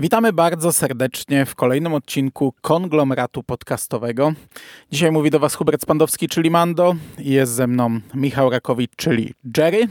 Witamy bardzo serdecznie w kolejnym odcinku konglomeratu podcastowego. Dzisiaj mówi do Was Hubert Spandowski, czyli Mando, i jest ze mną Michał Rakowicz, czyli Jerry.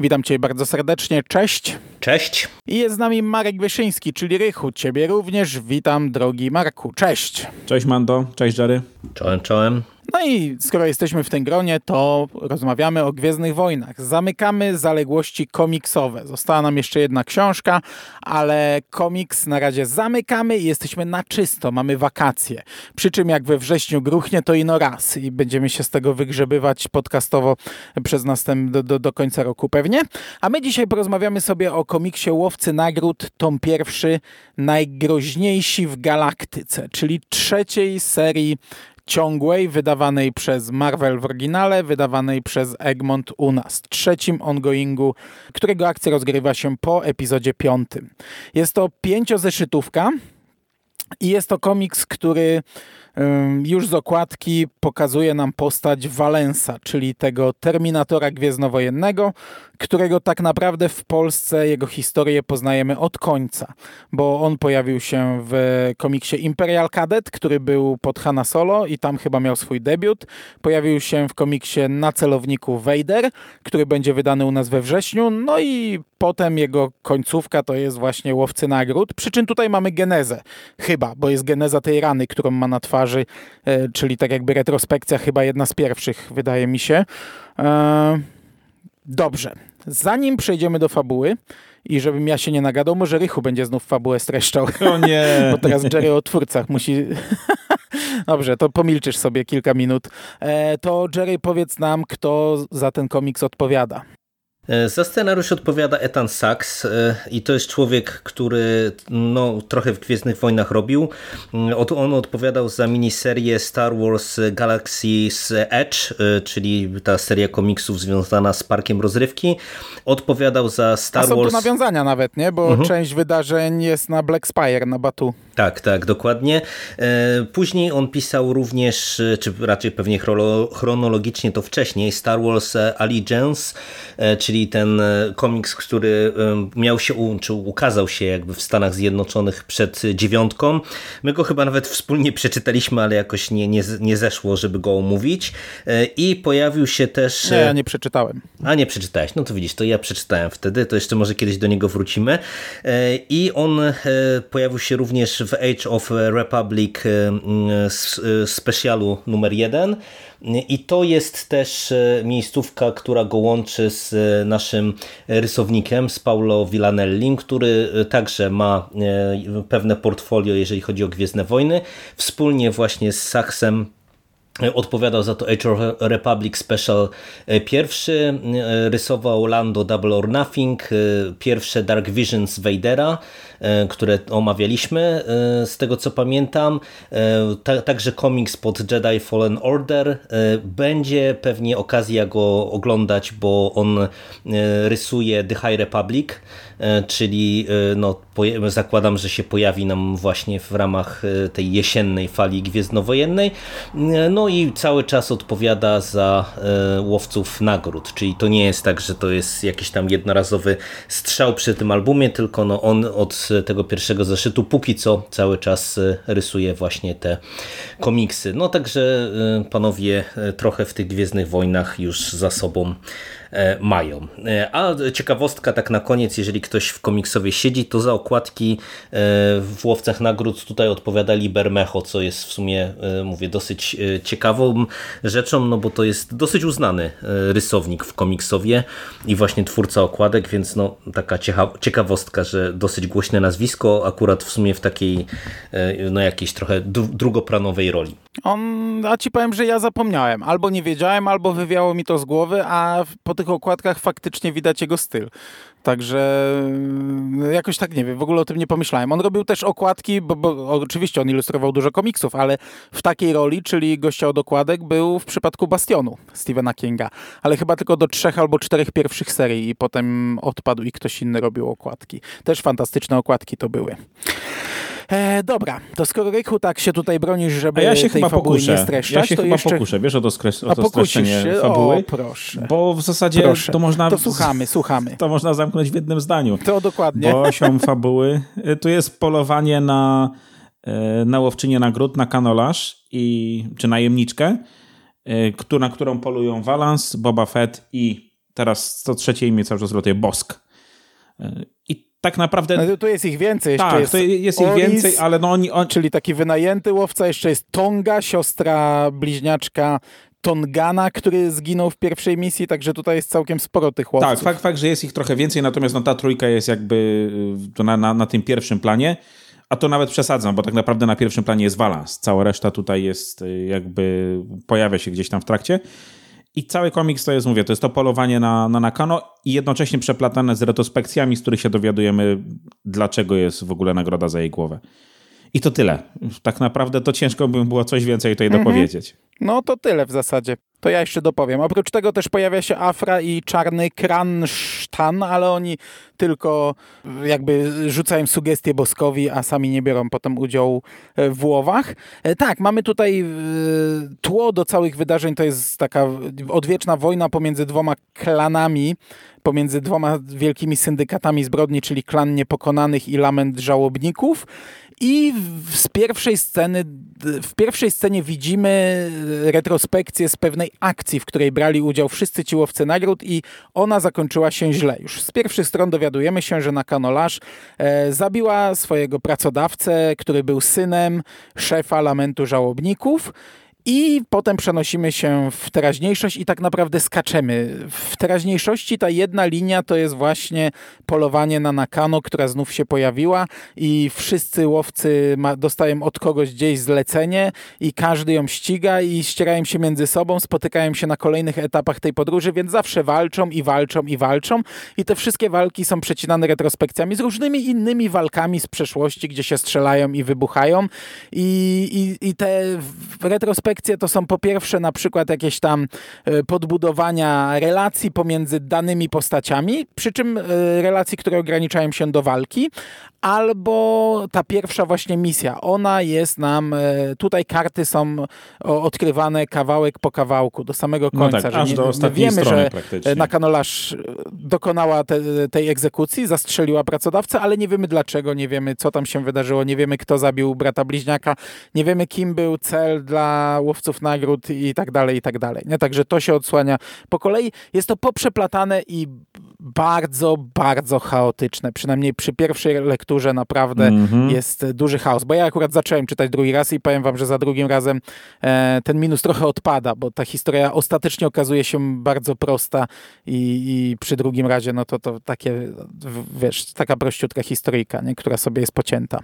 Witam Cię bardzo serdecznie, cześć. Cześć. I jest z nami Marek Wyszyński, czyli Rychu. Ciebie również witam, drogi Marku. Cześć. Cześć Mando, cześć Jerry. Czołem, czołem. No i skoro jesteśmy w tym gronie, to rozmawiamy o Gwiezdnych Wojnach. Zamykamy zaległości komiksowe. Została nam jeszcze jedna książka, ale komiks na razie zamykamy i jesteśmy na czysto, mamy wakacje. Przy czym jak we wrześniu gruchnie, to ino raz i będziemy się z tego wygrzebywać podcastowo przez następny do, do, do końca roku pewnie. A my dzisiaj porozmawiamy sobie o komiksie Łowcy Nagród, tom pierwszy, Najgroźniejsi w Galaktyce, czyli trzeciej serii ciągłej, wydawanej przez Marvel w oryginale, wydawanej przez Egmont u nas, trzecim ongoingu, którego akcja rozgrywa się po epizodzie piątym. Jest to pięciozeszytówka i jest to komiks, który już z okładki pokazuje nam postać Valensa, czyli tego Terminatora Gwiezdnowojennego, którego tak naprawdę w Polsce jego historię poznajemy od końca, bo on pojawił się w komiksie Imperial Cadet, który był pod Hanna Solo i tam chyba miał swój debiut. Pojawił się w komiksie Na celowniku Vader, który będzie wydany u nas we wrześniu, no i potem jego końcówka to jest właśnie Łowcy Nagród, przy czym tutaj mamy genezę, chyba, bo jest geneza tej rany, którą ma na twarzy, e, czyli tak jakby retrospekcja, chyba jedna z pierwszych, wydaje mi się. E, dobrze, zanim przejdziemy do fabuły i żebym ja się nie nagadał, może Rychu będzie znów fabułę streszczał. O nie! Bo teraz Jerry o twórcach musi... Dobrze, to pomilczysz sobie kilka minut. E, to Jerry powiedz nam, kto za ten komiks odpowiada. E, za scenariusz odpowiada Ethan Sachs e, i to jest człowiek, który no, trochę w Gwiezdnych Wojnach robił. Mm, on odpowiadał za miniserię Star Wars Galaxy's Edge, e, czyli ta seria komiksów związana z parkiem rozrywki. Odpowiadał za Star A są Wars... tu nawiązania nawet, nie? Bo mhm. część wydarzeń jest na Black Spire, na Batu. Tak, tak, dokładnie. Później on pisał również, czy raczej pewnie chronologicznie to wcześniej, Star Wars Allegiance, czyli czyli ten e, komiks, który e, miał się, czy ukazał się jakby w Stanach Zjednoczonych przed dziewiątką. My go chyba nawet wspólnie przeczytaliśmy, ale jakoś nie, nie, nie zeszło, żeby go omówić. E, I pojawił się też... Nie, ja nie przeczytałem. A nie przeczytałeś, no to widzisz, to ja przeczytałem wtedy, to jeszcze może kiedyś do niego wrócimy. I on pojawił się również w Age of Republic specjalu numer jeden. I to jest też e, miejscówka, która go łączy z e, naszym rysownikiem, z Paulo Villanelli, który e, także ma pewne portfolio, jeżeli chodzi o Gwiezdne Wojny. Wspólnie właśnie z Saxem Odpowiadał za to Age of Republic Special pierwszy, rysował Lando Double or Nothing, pierwsze Dark Visions Vadera, E, które omawialiśmy, e, z tego co pamiętam. E, także komiks pod Jedi Fallen Order. Będzie pewnie okazja go oglądać, bo on rysuje The High Republic, czyli no, zakładam, że się pojawi nam właśnie w ramach tej jesiennej fali gwiezdnowojennej. No i cały czas odpowiada za łowców nagród, czyli to nie jest tak, że to jest jakiś tam jednorazowy strzał przy tym albumie, tylko no on od tego pierwszego zeszytu. Póki co cały czas e, rysuje właśnie te komiksy. No także e, panowie e, trochę w tych Gwiezdnych Wojnach już za sobą E, mają. E, a ciekawostka tak na koniec, jeżeli ktoś w komiksowie siedzi, to za okładki e, w Łowcach Nagród tutaj odpowiada Libermecho, co jest w sumie, mówię, dosyć ciekawą rzeczą, no bo to jest dosyć uznany rysownik w komiksowie i właśnie twórca okładek, więc no taka ciekawostka, że dosyć głośne nazwisko, akurat w sumie w takiej no jakiejś trochę drugoplanowej roli. On, a ci powiem, że ja zapomniałem. Albo nie wiedziałem, albo wywiało mi to z głowy, a po tych okładkach faktycznie widać jego styl. Także no, jakoś tak nie wiem, w ogóle o tym nie pomyślałem. On robił też okładki, bo, bo oczywiście on ilustrował dużo komiksów, ale w takiej roli, czyli gościa od okładek, był w przypadku Bastionu Stephena Kinga. Ale chyba tylko do trzech albo czterech pierwszych serii i potem odpadł i ktoś inny robił okładki. Też fantastyczne okładki to były. E, dobra, to skoro Rychu tak się tutaj bronisz, żeby A ja się tej chyba fabuły pokuszę. nie streszczać, Ja się to chyba jeszcze... pokuszę, wiesz o to, skres... o to streszczenie się? fabuły? O, proszę. Bo w zasadzie Proszę. to można... To słuchamy, słuchamy. To można zamknąć w jednym zdaniu. To dokładnie. Bo osią fabuły y, tu jest polowanie na, y, na łowczynię nagród, na kanolarz i, czy najemniczkę, któ- na którą polują Valance, Boba Fett i teraz to trzecie imię cały czas rotuje, Bosk. I tak naprawdę... No, tu jest ich więcej. Jeszcze tak, jest jest ich Oris, więcej, ale no oni... On, czyli taki wynajęty łowca. Jeszcze jest Tonga, siostra bliźniaczka Tongana, który zginął w pierwszej misji, także tutaj jest całkiem sporo tych łowców. Tak, fakt, fakt, że jest ich trochę więcej, natomiast no, ta trójka jest jakby y, na, na, na tym pierwszym planie. A to nawet przesadzam, bo tak naprawdę na pierwszym planie jest Valance. Cała reszta tutaj jest y, jakby pojawia się gdzieś tam w trakcie. I cały komiks to jest, mówię, to jest to polowanie na, na Nakano i jednocześnie przeplatane z retrospekcjami, z których się dowiadujemy, dlaczego jest w ogóle nagroda za jej głowę. I to tyle. Tak naprawdę to ciężko by było coś więcej tutaj dopowiedzieć. No to tyle w zasadzie. To ja jeszcze dopowiem. Oprócz tego też pojawia się Afra i czarny Kransztan, ale oni tylko jakby rzucają sugestie Boskowi, a sami nie biorą potem udziału e, w łowach. E, Tak, mamy tutaj e, tło do całych wydarzeń, to jest taka odwieczna wojna pomiędzy dwoma klanami, pomiędzy dwoma wielkimi syndykatami zbrodni, czyli klan niepokonanych i lament żałobników. I z pierwszej sceny, w pierwszej scenie widzimy retrospekcję z pewnej akcji, w której brali udział wszyscy ci łowcy nagród i ona zakończyła się źle. Już z pierwszych stron dowiadujemy się, że Nakanolarz e, zabiła swojego pracodawcę, który był synem szefa lamentu żałobników. I potem przenosimy się w teraźniejszość i tak naprawdę skaczemy. W teraźniejszości ta jedna linia to jest właśnie polowanie na Nakano, która znów się pojawiła i wszyscy łowcy ma, dostają od kogoś gdzieś zlecenie i każdy ją ściga i ścierają się między sobą, spotykają się na kolejnych etapach tej podróży, więc zawsze walczą i walczą i walczą i te wszystkie walki są przecinane retrospekcjami z różnymi innymi walkami z przeszłości, gdzie się strzelają i wybuchają i, i, i te w- retrospekcje to są po pierwsze na przykład jakieś tam e, podbudowania relacji pomiędzy danymi postaciami, przy czym e, relacji, które ograniczają się do walki, albo ta pierwsza właśnie misja. Ona jest nam, e, tutaj karty są odkrywane kawałek po kawałku, do samego No końca. tak, że aż nie- do ostatniej wiemy, strony że na kanolarz dokonała te, tej egzekucji, zastrzeliła pracodawcę, ale nie wiemy dlaczego, nie wiemy co tam się wydarzyło, nie wiemy kto zabił brata bliźniaka, nie wiemy kim był cel dla łowców nagród i tak dalej, i tak dalej. Nie? Także to się odsłania po kolei. Jest to poprzeplatane i bardzo, bardzo chaotyczne. Przynajmniej przy pierwszej lekturze naprawdę Mhm. jest duży chaos. Bo ja akurat zacząłem czytać drugi raz i powiem wam, że za drugim razem e, ten minus trochę odpada, bo ta historia ostatecznie okazuje się bardzo prosta i, i przy drugim razie no to, to takie, wiesz, taka prościutka historyjka, nie? która sobie jest pocięta.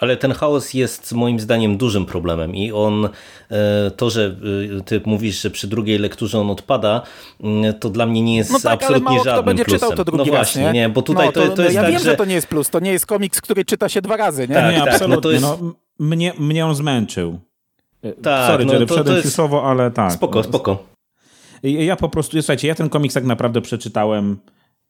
Ale ten chaos jest moim zdaniem dużym problemem i on, e, to, że e, ty mówisz, że przy drugiej lekturze on odpada, mm, to dla mnie nie jest No tak, ale absolutnie mało kto żadnym będzie plusem. czytał to drugi no raz, właśnie, nie? bo tutaj no, to, to, jest ja tak, wiem, że... że to nie jest plus, to nie jest komiks, który czyta się dwa razy, nie? Tak, nie, tak, absolutnie. no to jest- no, mnie, mnie on zmęczył. Tak, Sorry, no Jerry, to- to jest- słowo, ale tak. Spoko, spoko. I Ja po prostu, słuchajcie, ja ten komiks tak naprawdę przeczytałem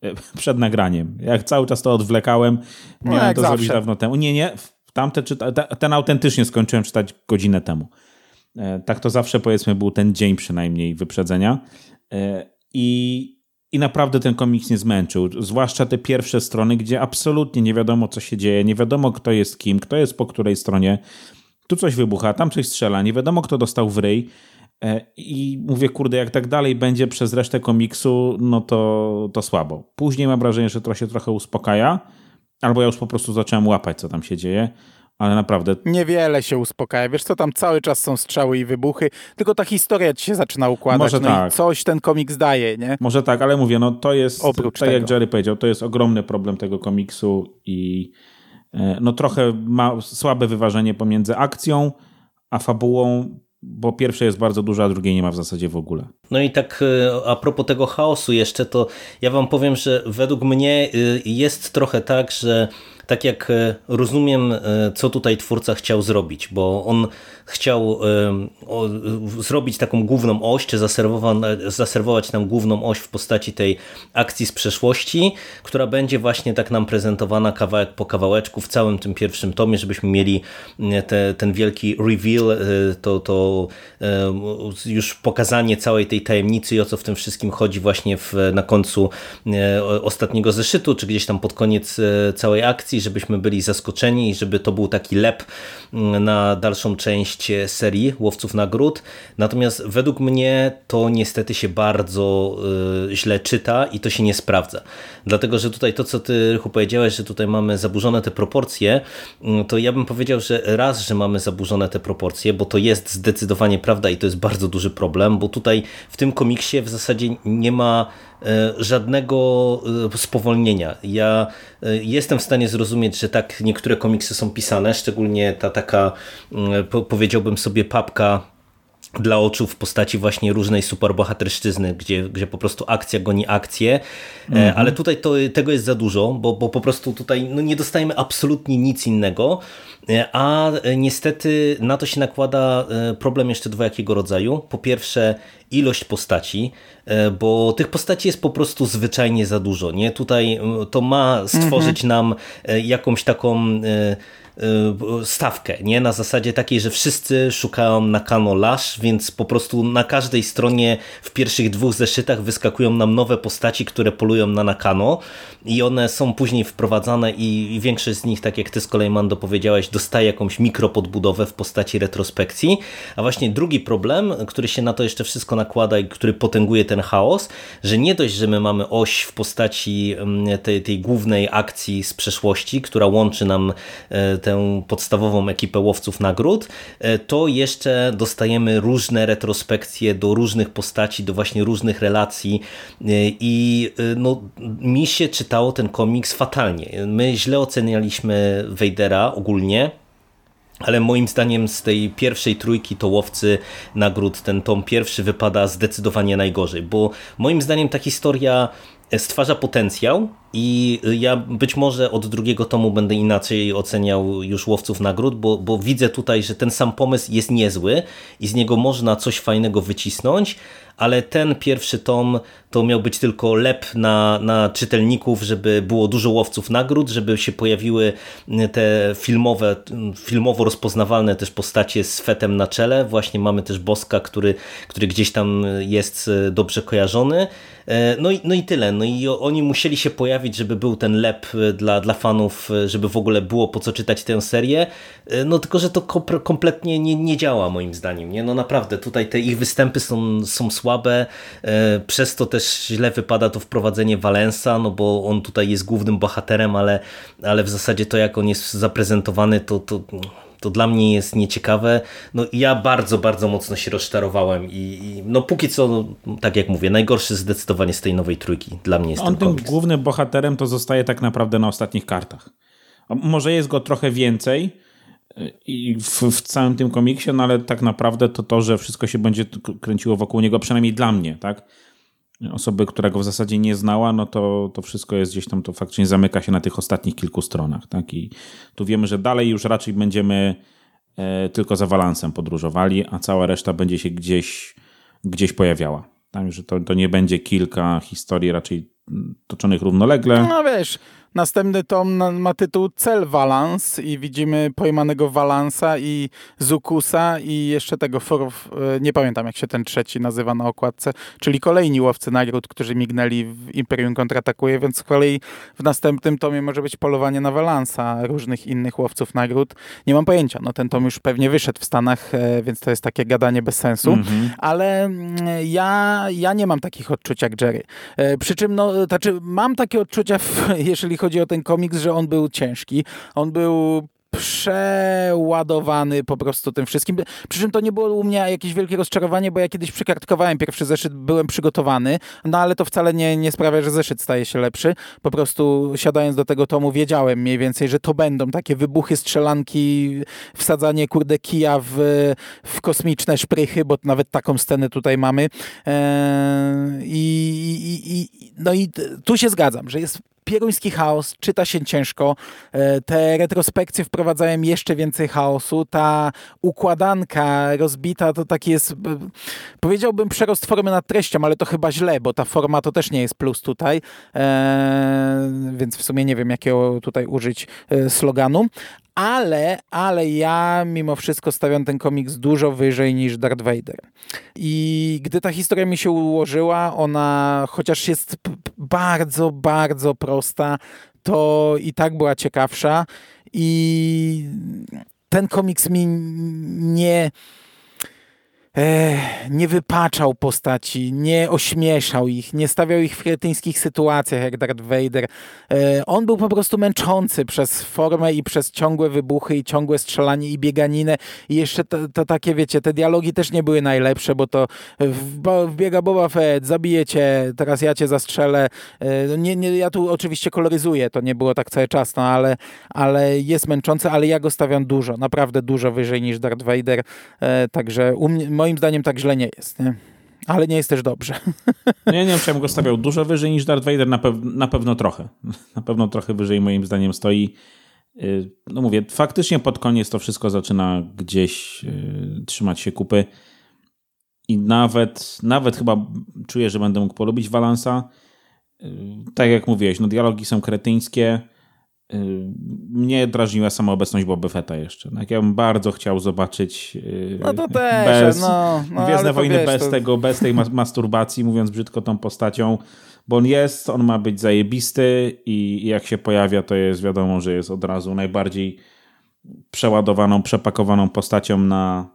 e, przed nagraniem. Jak cały czas to odwlekałem, No, miałem jak to zrobić zawsze. dawno temu. Nie, nie, tamte czyta, te- ten autentycznie skończyłem czytać godzinę temu. E, Tak to zawsze powiedzmy był ten dzień przynajmniej wyprzedzenia. E, I, I naprawdę ten komiks nie zmęczył. Zwłaszcza te pierwsze strony, gdzie absolutnie nie wiadomo, co się dzieje, nie wiadomo, kto jest kim, kto jest po której stronie. Tu coś wybucha, tam coś strzela, nie wiadomo, kto dostał w ryj. E, I mówię, kurde, jak tak dalej będzie przez resztę komiksu, no to, to słabo. Później mam wrażenie, że to się trochę uspokaja, albo ja już po prostu zacząłem łapać, co tam się dzieje, ale naprawdę Niewiele się uspokaja. Wiesz co, tam cały czas są strzały i wybuchy, tylko ta historia ci się zaczyna układać. Może no tak. i coś ten komiks daje, nie? Może tak, ale mówię, no to jest, Oprócz tak jak tego. Jerry powiedział, to jest ogromny problem tego komiksu i e, no trochę ma słabe wyważenie pomiędzy akcją a fabułą, bo pierwsze jest bardzo duże, a drugiej nie ma w zasadzie w ogóle. No i tak e, a propos tego chaosu jeszcze, to ja wam powiem, że według mnie y, jest trochę tak, że tak jak e, rozumiem, e, co tutaj twórca chciał zrobić, bo on chciał zrobić taką główną oś, czy zaserwować nam główną oś w postaci tej akcji z przeszłości, która będzie właśnie tak nam prezentowana kawałek po kawałeczku w całym tym pierwszym tomie, żebyśmy mieli te, ten wielki reveal, to, to już pokazanie całej tej tajemnicy i o co w tym wszystkim chodzi właśnie w, na końcu ostatniego zeszytu, czy gdzieś tam pod koniec całej akcji, żebyśmy byli zaskoczeni i żeby to był taki lep mm, na dalszą część serii Łowców Nagród. Natomiast według mnie to niestety się bardzo y, źle czyta i to się nie sprawdza. Dlatego, że tutaj to, co ty Rychu powiedziałeś, że tutaj mamy zaburzone te proporcje, mm, to ja bym powiedział, że raz, że mamy zaburzone te proporcje, bo to jest zdecydowanie prawda i to jest bardzo duży problem, bo tutaj w tym komiksie w zasadzie nie ma E, żadnego e, spowolnienia. Ja e, jestem w stanie zrozumieć, że tak niektóre komiksy są pisane, szczególnie ta taka, mm, powiedziałbym sobie, papka dla oczu w postaci właśnie różnej superbohaterszczyzny, gdzie, gdzie po prostu akcja goni akcję, mhm. ale tutaj to, tego jest za dużo, bo, bo po prostu tutaj no, nie dostajemy absolutnie nic innego, a niestety na to się nakłada problem jeszcze dwojakiego rodzaju. Po pierwsze ilość postaci, e, bo tych postaci jest po prostu zwyczajnie za dużo. Nie? Tutaj to ma stworzyć mhm. nam e, jakąś taką e, stawkę, nie? Na zasadzie takiej, że wszyscy szukają Nakano Lash, więc po prostu na każdej stronie w pierwszych dwóch zeszytach wyskakują nam nowe postaci, które polują na Nakano i one są później wprowadzane i, i większość z nich, tak jak ty z kolei Mando powiedziałeś, dostaje jakąś mikropodbudowę w postaci retrospekcji, a właśnie drugi problem, który się na to jeszcze wszystko nakłada i który potęguje ten chaos, że nie dość, że my mamy oś w postaci mm, tej, tej głównej akcji z przeszłości, która łączy nam e, tę podstawową ekipę łowców nagród, e, to jeszcze dostajemy różne retrospekcje do różnych postaci, do właśnie różnych relacji e, i no, mi się czytało ten komiks fatalnie. My źle ocenialiśmy Wejdera ogólnie, ale moim zdaniem z tej pierwszej trójki to łowcy nagród ten tom pierwszy wypada zdecydowanie najgorzej, bo moim zdaniem ta historia stwarza potencjał i ja być może od drugiego tomu będę inaczej oceniał już łowców nagród, bo, bo widzę tutaj, że ten sam pomysł jest niezły i z niego można coś fajnego wycisnąć, ale ten pierwszy tom to miał być tylko lep na, na czytelników, żeby było dużo łowców nagród, żeby się pojawiły te filmowe, filmowo rozpoznawalne też postacie z fetem na czele. Właśnie mamy też Boska, który, który gdzieś tam jest dobrze kojarzony. E, no i, no i tyle. No i oni musieli się pojawić, żeby był ten lep dla, dla fanów, żeby w ogóle było po co czytać tę serię. E, no tylko, że to kompletnie nie, nie działa moim zdaniem. Nie? No naprawdę, tutaj te ich występy są, są słabe, przez to też źle wypada to wprowadzenie Valensa, no bo on tutaj jest głównym bohaterem, ale, ale w zasadzie to jak on jest zaprezentowany, to, to to dla mnie jest nieciekawe. No ja bardzo, bardzo mocno się rozczarowałem i, i no póki co, no, tak jak mówię, najgorszy zdecydowanie z tej nowej trójki dla mnie jest On tym komiks. głównym bohaterem to zostaje tak naprawdę na ostatnich kartach. Może jest go trochę więcej y, i w, w, całym tym komiksie, no ale tak naprawdę to to, że wszystko się będzie kręciło wokół niego, przynajmniej dla mnie, tak? Osoby, która go w zasadzie nie znała, no to, to wszystko jest gdzieś tam, to faktycznie zamyka się na tych ostatnich kilku stronach. Tak? I tu wiemy, że dalej już raczej będziemy e, tylko za walansem podróżowali, a cała reszta będzie się gdzieś, gdzieś pojawiała. Tak? Że to, to nie będzie kilka historii raczej toczonych równolegle. No wiesz, Następny tom ma tytuł Cel Walans i widzimy pojmanego Walansa i Zukusa i jeszcze tego forów, e, nie pamiętam jak się ten trzeci nazywa na okładce, czyli kolejni łowcy nagród, którzy mignęli w Imperium kontratakuje, więc z kolei w następnym tomie może być polowanie na Walansa, różnych innych łowców nagród. Nie mam pojęcia, no ten tom już pewnie wyszedł w Stanach, e, więc to jest takie gadanie bez sensu, -hmm. ale mm, ja, ja nie mam takich odczuć jak Jerry. E, przy czym, no, znaczy mam takie odczucia, jeżeli chodzi o ten komiks, że on był ciężki. On był przeładowany po prostu tym wszystkim. Przy czym to nie było u mnie jakieś wielkie rozczarowanie, bo ja kiedyś przykartkowałem pierwszy zeszyt, byłem przygotowany, no ale to wcale nie, nie sprawia, że zeszyt staje się lepszy. Po prostu siadając do tego tomu wiedziałem mniej więcej, że to będą takie wybuchy, strzelanki, wsadzanie kurde kija w, w kosmiczne szprychy, bo nawet taką scenę tutaj mamy. Eee, i, i, i, no i tu się zgadzam, że jest pieruński chaos, czyta się ciężko. E, te retrospekcje wprowadzają jeszcze więcej chaosu. Ta układanka rozbita to taki jest, powiedziałbym przerost formy nad treścią, ale to chyba źle, bo ta forma to też nie jest plus tutaj, e, więc w sumie nie wiem jakiego tutaj użyć e, sloganu. Ale, ale ja mimo wszystko stawiam ten komiks dużo wyżej niż Darth Vader. I gdy ta historia mi się ułożyła, ona chociaż jest bardzo, bardzo prosta, to i tak była ciekawsza. I ten komiks mi nie nie wypaczał postaci, nie ośmieszał ich, nie stawiał ich w kretyńskich sytuacjach jak Darth Vader. On był po prostu męczący przez formę i przez ciągłe wybuchy i ciągłe strzelanie i bieganinę i jeszcze to, to takie, wiecie, te dialogi też nie były najlepsze, bo to wbiega Boba Fett, zabije cię, teraz ja cię zastrzelę. Nie, nie, ja tu oczywiście koloryzuję, to nie było tak cały czas, no ale, ale jest męczący, ale ja go stawiam dużo, naprawdę dużo wyżej niż Darth Vader, także u mnie moim zdaniem tak źle nie jest, nie? Ale nie jest też dobrze. Nie, nie wiem, czy ja bym go stawiał dużo wyżej niż Darth Vader, na, pew na pewno trochę. Na pewno trochę wyżej moim zdaniem stoi. Y, no mówię, faktycznie pod koniec to wszystko zaczyna gdzieś yy, trzymać się kupy. I nawet, nawet chyba czuję, że będę mógł polubić Walansa. Yy, tak jak mówiłeś, no dialogi są kretyńskie Y, mnie drażniła sama obecność Boba Fetta jeszcze. Tak, ja bym bardzo chciał zobaczyć y, no to też, bez, no, no, Gwiezdne Wojny wiesz, bez to... tego, bez tej masturbacji, mówiąc brzydko tą postacią, bo on jest, on ma być zajebisty i jak się pojawia, to jest wiadomo, że jest od razu najbardziej przeładowaną, przepakowaną postacią na,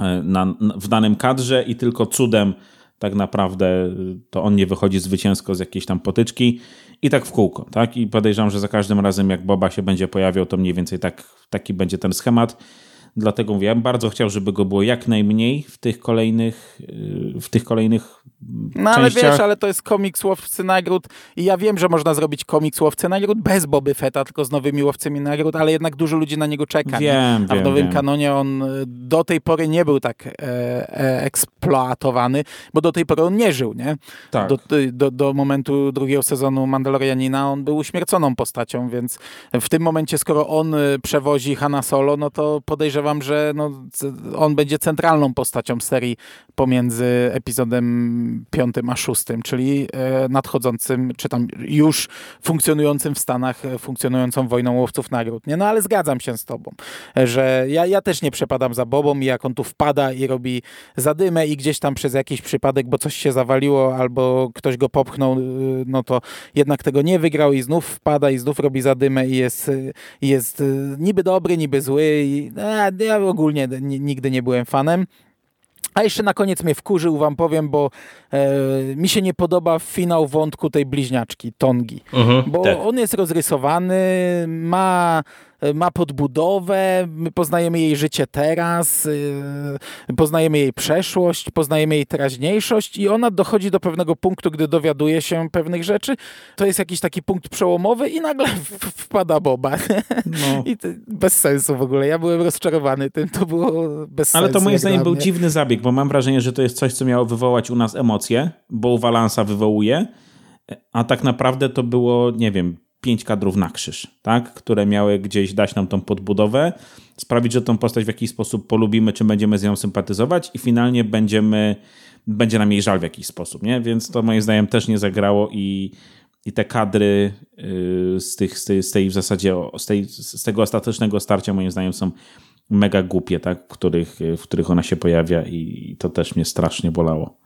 e, na, w danym kadrze i tylko cudem tak naprawdę to on nie wychodzi zwycięsko z jakiejś tam potyczki i tak w kółko, tak? I podejrzewam, że za każdym razem jak Boba się będzie pojawiał, to mniej więcej tak, taki będzie ten schemat. Dlatego mówię, ja bardzo chciał, żeby go było jak najmniej w tych kolejnych, y, w tych kolejnych No ale wiesz, ale to jest komiks Łowcy Nagród i ja wiem, że można zrobić komiks Łowcy Nagród bez Boby Fetta, tylko z nowymi Łowcami Nagród, ale jednak dużo ludzi na niego czeka. Wiem, A w wiem, nowym wiem. kanonie on y, do tej pory nie był tak e, e, eksploatowany, bo do tej pory on nie żył, nie? Tak. Do, do, do momentu drugiego sezonu Mandalorianina on był uśmierconą postacią, więc w tym momencie, skoro on y, przewozi Hanna Solo, no to podejrzewam podejrzewam, że no, on będzie centralną postacią serii pomiędzy epizodem piątym a szóstym, czyli e, nadchodzącym, czy tam już funkcjonującym w Stanach, e, funkcjonującą wojną łowców nagród. Nie? No ale zgadzam się z tobą, że ja, ja też nie przepadam za Bobą i jak on tu wpada i robi zadymę i gdzieś tam przez jakiś przypadek, bo coś się zawaliło albo ktoś go popchnął, y, no to jednak tego nie wygrał i znów wpada i znów robi zadymę i jest, jest niby dobry, niby zły. I, ja ogólnie nigdy nie byłem fanem. A jeszcze na koniec mnie wkurzył, wam powiem, bo e, mi się nie podoba finał wątku tej bliźniaczki, Tongi. Mhm, bo tak. on jest rozrysowany, ma ma podbudowę, my poznajemy jej życie teraz, e, poznajemy jej przeszłość, poznajemy jej teraźniejszość i ona dochodzi do pewnego punktu, gdy dowiaduje się pewnych rzeczy. To jest jakiś taki punkt przełomowy i nagle wpada Boba. No. I bez sensu w ogóle. Ja byłem rozczarowany tym, to było bez sensu. Ale to moim zdaniem był dziwny zabieg, bo mam wrażenie, że to jest coś, co miało wywołać u nas emocje, bo u Walansa wywołuje, a tak naprawdę to było, nie wiem, pięć kadrów na krzyż, tak? które miały gdzieś dać nam tą podbudowę, sprawić, że tą postać w jakiś sposób polubimy, czy będziemy z nią sympatyzować i finalnie będziemy, będzie nam jej żal w jakiś sposób. Nie? Więc to moim zdaniem też nie zagrało i, i te kadry yy, z, tych, z tej w zasadzie z, tej, z tego ostatecznego starcia moim zdaniem są mega głupie, tak? w, których, w których ona się pojawia i to też mnie strasznie bolało.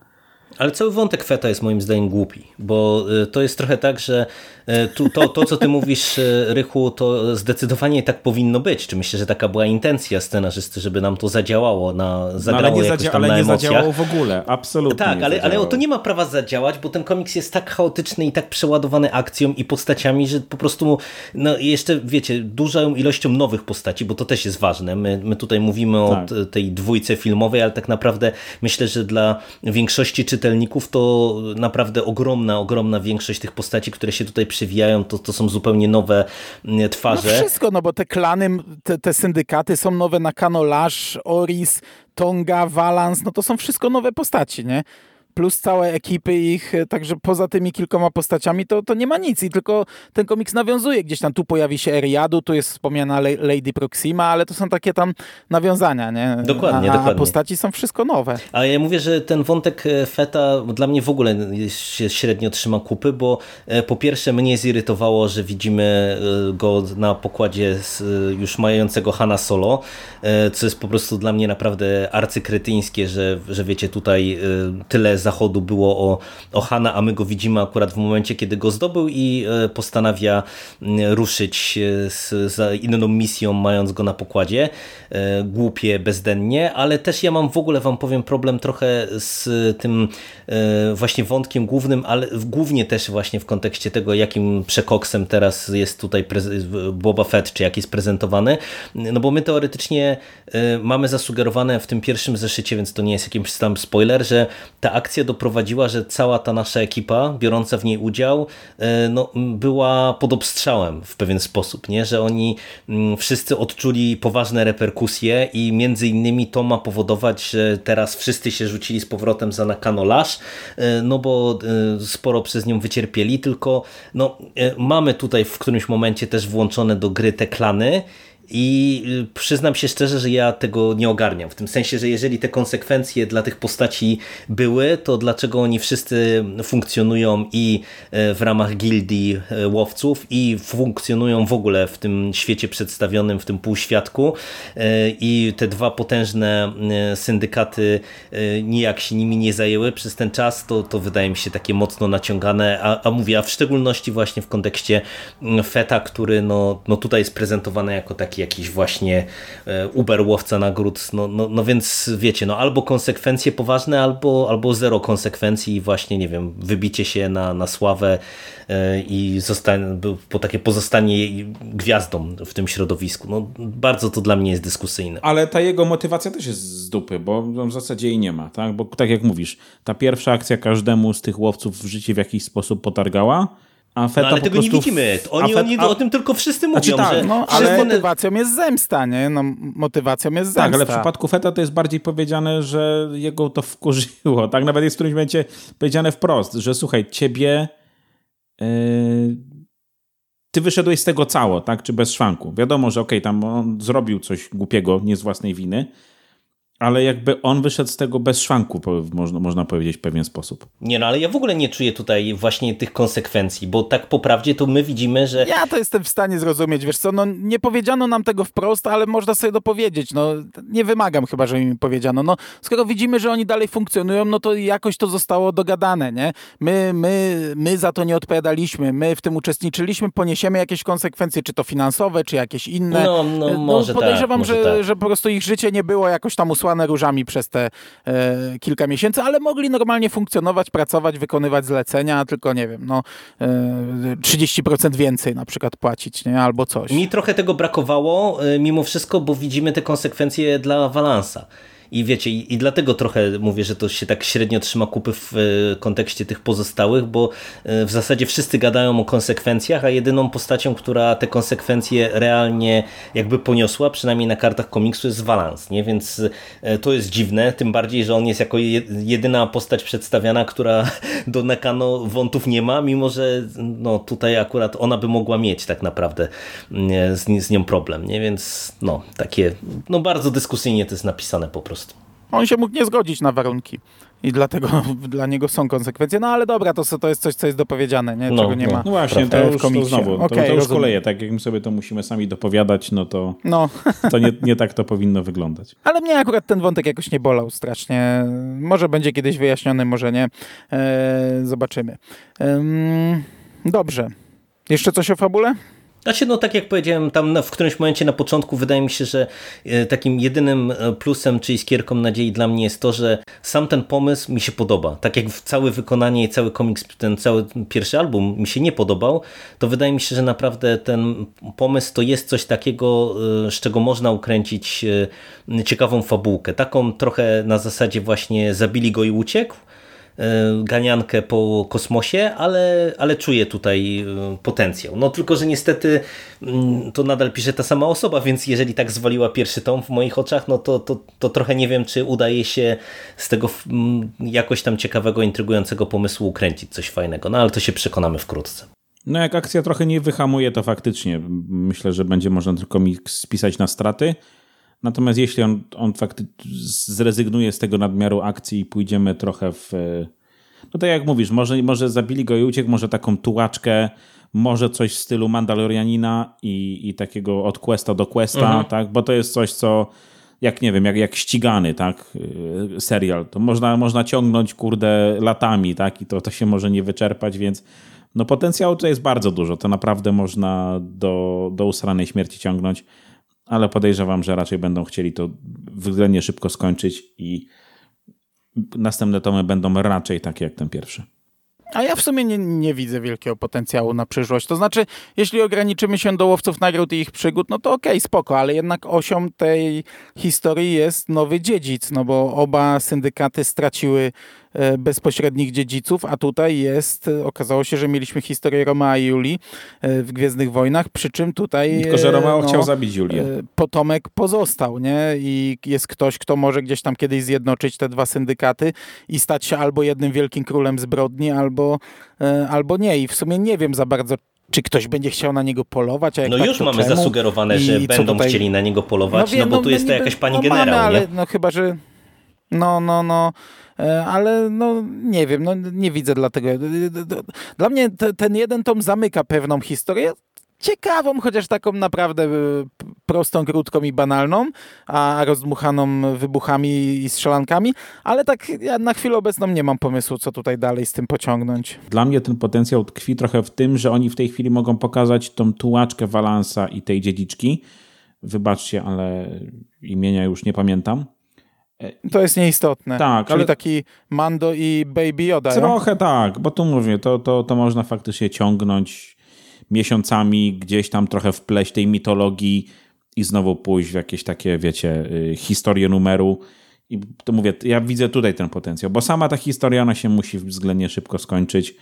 Ale cały wątek Feta jest moim zdaniem głupi, bo y, to jest trochę tak, że y, tu, to, to, co ty mówisz, y, Rychu, to zdecydowanie tak powinno być. Czy myślę, że taka była intencja scenarzysty, żeby nam to zadziałało, na, zagrało no, ale nie, zadzia ale nie zadziałało w ogóle, absolutnie Tak, ale, ale to nie ma prawa zadziałać, bo ten komiks jest tak chaotyczny i tak przeładowany akcją i postaciami, że po prostu no, jeszcze, wiecie, dużą ilością nowych postaci, bo to też jest ważne. My, my tutaj mówimy tak. o tej dwójce filmowej, ale tak naprawdę myślę, że dla większości czytelników czytelników, to naprawdę ogromna, ogromna większość tych postaci, które się tutaj przywijają, to, to są zupełnie nowe mm, twarze. No wszystko, no bo te klany, te, te syndykaty są nowe na Kanolash, Oris, Tonga, Valance, no to są wszystko nowe postaci, nie? Plus całe ekipy ich, także poza tymi kilkoma postaciami to, to nie ma nic i tylko ten komiks nawiązuje. Gdzieś tam tu pojawi się Eriadu, tu jest wspomniana Lady Proxima, ale to są takie tam nawiązania, nie? Dokładnie, a, dokładnie. A postaci są wszystko nowe. A ja mówię, że ten wątek e, Feta dla mnie w ogóle się średnio trzyma kupy, bo e, po pierwsze mnie zirytowało, że widzimy e, go na pokładzie już mającego Hanna Solo, co jest po prostu dla mnie naprawdę arcykretyńskie, że, że wiecie, tutaj tyle zachodu było o, o Hanna, a my go widzimy akurat w momencie, kiedy go zdobył i postanawia ruszyć z, za inną misją, mając go na pokładzie. Głupie, bezdennie, ale też ja mam w ogóle, wam powiem, problem trochę z tym właśnie wątkiem głównym, ale głównie też właśnie w kontekście tego, jakim przekoksem teraz jest tutaj Boba Fett, czy jak jest prezentowany, no bo my teoretycznie mamy zasugerowane w tym pierwszym zeszycie, więc to nie jest jakimś tam spoiler, że ta akcja doprowadziła, że cała ta nasza ekipa, biorąca w niej udział, no, była pod obstrzałem w pewien sposób, nie? że oni wszyscy odczuli poważne reperkusje i między innymi to ma powodować, że teraz wszyscy się rzucili z powrotem za Nakano Lash, no bo sporo przez nią wycierpieli, tylko no, mamy tutaj w którymś momencie też włączone do gry te klany i y, przyznam się szczerze, że ja tego nie ogarniam. W tym sensie, że jeżeli te konsekwencje dla tych postaci były, to dlaczego oni wszyscy funkcjonują i e, w ramach gildii e, łowców i funkcjonują w ogóle w tym świecie przedstawionym, w tym półświadku e, i te dwa potężne syndykaty nijak się nimi nie zajęły przez ten czas, to, to wydaje mi się takie mocno naciągane, a, a mówię, a w szczególności właśnie w kontekście mm, Feta, który no, no tutaj jest prezentowany jako taki jakiś właśnie e, Uber łowca nagród, no, no, no więc wiecie, no albo konsekwencje poważne, albo, albo zero konsekwencji i właśnie, nie wiem, wybicie się na, na sławę e, i zostanie, po takie pozostanie gwiazdą w tym środowisku. No, bardzo to dla mnie jest dyskusyjne. Ale ta jego motywacja też jest z dupy, bo w zasadzie jej nie ma, tak? Bo tak jak mówisz, ta pierwsza akcja każdemu z tych łowców w życiu w jakiś sposób potargała, a Feta no, ale tego prostu... nie widzimy. Oni, Fet... oni o tym tylko wszyscy mówią. Znaczy, tak, że... no, ale motywacją jest zemsta, nie? No, motywacją jest zemsta. Tak, ale w przypadku Feta to jest bardziej powiedziane, że jego to wkurzyło. Tak, nawet jest w którymś momencie powiedziane wprost, że słuchaj, ciebie yy... ty wyszedłeś z tego cało, tak? Czy bez szwanku. Wiadomo, że okej, okay, tam on zrobił coś głupiego, nie z własnej winy, ale jakby on wyszedł z tego bez szwanku, można, można powiedzieć w pewien sposób. Nie no, ale ja w ogóle nie czuję tutaj właśnie tych konsekwencji, bo tak po prawdzie to my widzimy, że... Ja to jestem w stanie zrozumieć, wiesz co, no nie powiedziano nam tego wprost, ale można sobie dopowiedzieć, no nie wymagam chyba, żeby mi powiedziano, no skoro widzimy, że oni dalej funkcjonują, no to jakoś to zostało dogadane, nie? My, my, my za to nie odpowiadaliśmy, my w tym uczestniczyliśmy, poniesiemy jakieś konsekwencje, czy to finansowe, czy jakieś inne. No, no, no może podejrzewam, tak, że, tak. że po prostu ich życie nie było jakoś tam usłane różami przez te e, kilka miesięcy, ale mogli normalnie funkcjonować, pracować, wykonywać zlecenia, tylko nie wiem, no e, 30% więcej na przykład płacić, nie? Albo coś. Mi trochę tego brakowało e, mimo wszystko, bo widzimy te konsekwencje dla Valansa. I wiecie, i, i, dlatego trochę mówię, że to się tak średnio trzyma kupy w e, kontekście tych pozostałych, bo e, w zasadzie wszyscy gadają o konsekwencjach, a jedyną postacią, która te konsekwencje realnie jakby poniosła, przynajmniej na kartach komiksu, jest Valance, nie? Więc e, to jest dziwne, tym bardziej, że on jest jako jedyna postać przedstawiana, która do Nakano wątów nie ma, mimo że no, tutaj akurat ona by mogła mieć tak naprawdę mm, z, z nią problem, nie? Więc no, takie, no bardzo dyskusyjnie to jest napisane po prostu. On się mógł nie zgodzić na warunki i dlatego dla niego są konsekwencje. No ale dobra, to, to jest coś, co jest dopowiedziane, nie? czego no, nie no. ma no właśnie, to już. To znowu, okay, to, to już koleje, tak jak my sobie to musimy sami dopowiadać, no to, no. to nie, nie tak to powinno wyglądać. Ale mnie akurat ten wątek jakoś nie bolał strasznie. Może będzie kiedyś wyjaśniony, może nie. Eee, zobaczymy. Ehm, dobrze. Jeszcze coś o fabule? Znaczy, no tak jak powiedziałem, tam w którymś momencie na początku wydaje mi się, że e, takim jedynym e, plusem czy iskierką nadziei dla mnie jest to, że sam ten pomysł mi się podoba. Tak jak całe wykonanie i cały komiks, ten cały pierwszy album mi się nie podobał, to wydaje mi się, że naprawdę ten pomysł to jest coś takiego, e, z czego można ukręcić ciekawą fabułkę. Taką trochę na zasadzie właśnie zabili go i uciekł, ganiankę po kosmosie, ale, ale czuję tutaj potencjał. No tylko, że niestety mm, to nadal pisze ta sama osoba, więc jeżeli tak zwaliła pierwszy tom w moich oczach, no to, to, to trochę nie wiem, czy udaje się z tego jakoś tam ciekawego, intrygującego pomysłu ukręcić coś fajnego. No ale to się przekonamy wkrótce. No jak akcja trochę nie wyhamuje, to faktycznie myślę, że będzie można tylko mi spisać na straty. Natomiast jeśli on, on faktycznie zrezygnuje z tego nadmiaru akcji i pójdziemy trochę w... No tak jak mówisz, może, może zabili go i uciekł, może taką tułaczkę, może coś w stylu Mandalorianina i, i takiego od questa do questa, mhm. tak? Bo to jest coś, co jak nie wiem, jak, jak ścigany, tak, y, serial, to można, można ciągnąć, kurde, latami, tak, i to, to się może nie wyczerpać, więc no potencjału tutaj jest bardzo dużo, to naprawdę można do, do usranej śmierci ciągnąć, ale podejrzewam, że raczej będą chcieli to względnie szybko skończyć i następne tomy będą raczej takie jak ten pierwszy. A ja w sumie nie, nie, widzę wielkiego potencjału na przyszłość. To znaczy, jeśli ograniczymy się do łowców nagród i ich przygód, no to okej, okay, spoko, ale jednak osią tej historii jest nowy dziedzic, no bo oba syndykaty straciły bezpośrednich dziedziców, a tutaj jest, e, okazało się, że mieliśmy historię Romea i Julii e, w Gwiezdnych Wojnach, przy czym tutaj... Tylko, że Romeo no, chciał zabić Julię. Potomek pozostał, nie? I jest ktoś, kto może gdzieś tam kiedyś zjednoczyć te dwa syndykaty i stać się albo jednym wielkim królem zbrodni, albo, albo nie. I w sumie nie wiem za bardzo, czy ktoś będzie chciał na niego polować? A jak no tak, już mamy czemu? zasugerowane, I że będą tutaj... chcieli na niego polować, no, wiem, no bo tu no, jest to jakaś pani no, generał, mamy, ale no chyba, że no, no, no. E, ale no nie wiem, no nie widzę dlatego. Dla mnie te, ten jeden tom zamyka pewną historię, ciekawą, chociaż taką naprawdę e, prostą, krótką i banalną, a rozdmuchaną wybuchami i strzelankami, ale tak ja na chwilę obecną nie mam pomysłu, co tutaj dalej z tym pociągnąć. Dla mnie ten potencjał tkwi trochę w tym, że oni w tej chwili mogą pokazać tą tułaczkę Walansa i tej dziedziczki. Wybaczcie, ale imienia już nie pamiętam to jest nieistotne. Tak, Czyli ale... taki Mando i Baby Yoda. Trochę ja? tak, bo tu mówię, to, to, to można faktycznie ciągnąć miesiącami, gdzieś tam trochę wpleść tej mitologii i znowu pójść w jakieś takie, wiecie, y, historie numeru. I to mówię, ja widzę tutaj ten potencjał, bo sama ta historia, ona się musi względnie szybko skończyć.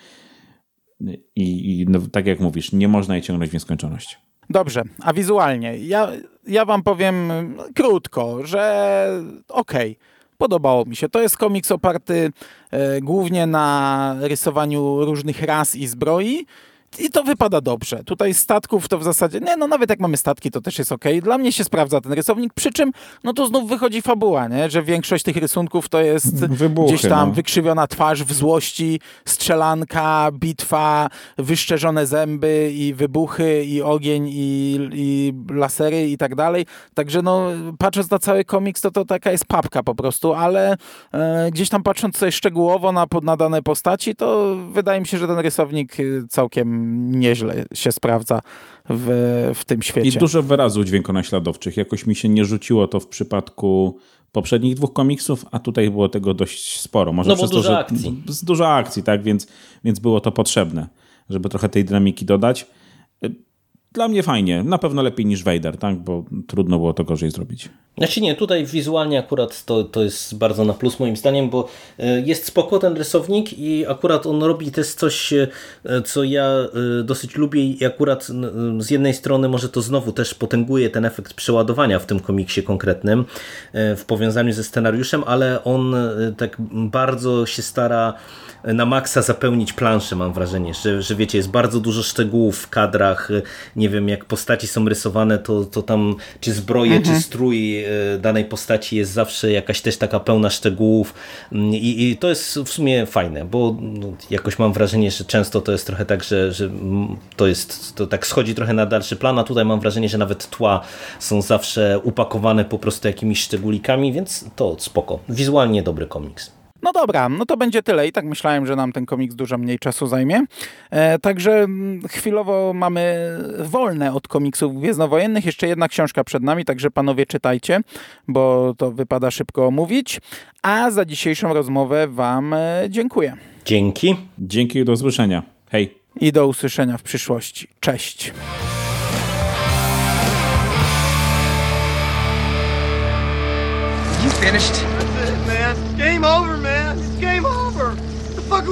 I, i no, tak jak mówisz, nie można jej ciągnąć w nieskończoność. Dobrze, a wizualnie? Ja, ja wam powiem krótko, że okej. Okay podobało mi się. To jest komiks oparty e, głównie na rysowaniu różnych ras i zbroi. I to wypada dobrze. Tutaj statków to w zasadzie, nie, no nawet jak mamy statki, to też jest ok. Dla mnie się sprawdza ten rysownik, przy czym, no to znów wychodzi fabuła, nie? że większość tych rysunków to jest Wybuchy, gdzieś tam no. wykrzywiona twarz w złości, strzelanka, bitwa, wyszczerzone zęby i wybuchy i ogień i, i lasery i tak dalej. Także no, patrząc na cały komiks, to to taka jest papka po prostu, ale e, gdzieś tam patrząc sobie szczegółowo na, na dane postaci, to wydaje mi się, że ten rysownik całkiem nieźle się sprawdza w, w tym świecie. I dużo wyrazów dźwiękonaśladowczych. Jakoś mi się nie rzuciło to w przypadku poprzednich dwóch komiksów, a tutaj było tego dość sporo. Może no przez to, że akcji. Z dużo akcji, tak, więc, więc było to potrzebne, żeby trochę tej dynamiki dodać dla mnie fajnie. Na pewno lepiej niż Vader, tak? bo trudno było to gorzej zrobić. Znaczy nie, tutaj wizualnie akurat to, to jest bardzo na plus moim zdaniem, bo e, jest spoko ten rysownik i akurat on robi też coś, e, co ja e, dosyć lubię i akurat z jednej strony może to znowu też potęguje ten efekt przeładowania w tym komiksie konkretnym w powiązaniu ze scenariuszem, ale on tak bardzo się stara na maksa zapełnić planszę, mam wrażenie, że, że wiecie, jest bardzo dużo szczegółów w kadrach, nie wiem, jak postaci są rysowane, to, to tam czy zbroje, mhm. czy strój e, danej postaci jest zawsze jakaś też taka pełna szczegółów mm, i, i to jest w sumie fajne, bo no, jakoś mam wrażenie, że często to jest trochę tak, że, że to jest, to tak schodzi trochę na dalszy plan, a tutaj mam wrażenie, że nawet tła są zawsze upakowane po prostu jakimiś szczególikami, więc to spoko. Wizualnie dobry komiks. No dobra, no to będzie tyle. I tak myślałem, że nam ten komiks dużo mniej czasu zajmie. E, także mm, chwilowo mamy wolne od komiksów gwiezdnowojennych. Jeszcze jedna książka przed nami, także panowie czytajcie, bo to wypada szybko omówić. A za dzisiejszą rozmowę wam e, dziękuję. Dzięki. Dzięki i do usłyszenia. Hej. I do usłyszenia w przyszłości. Cześć. You finished?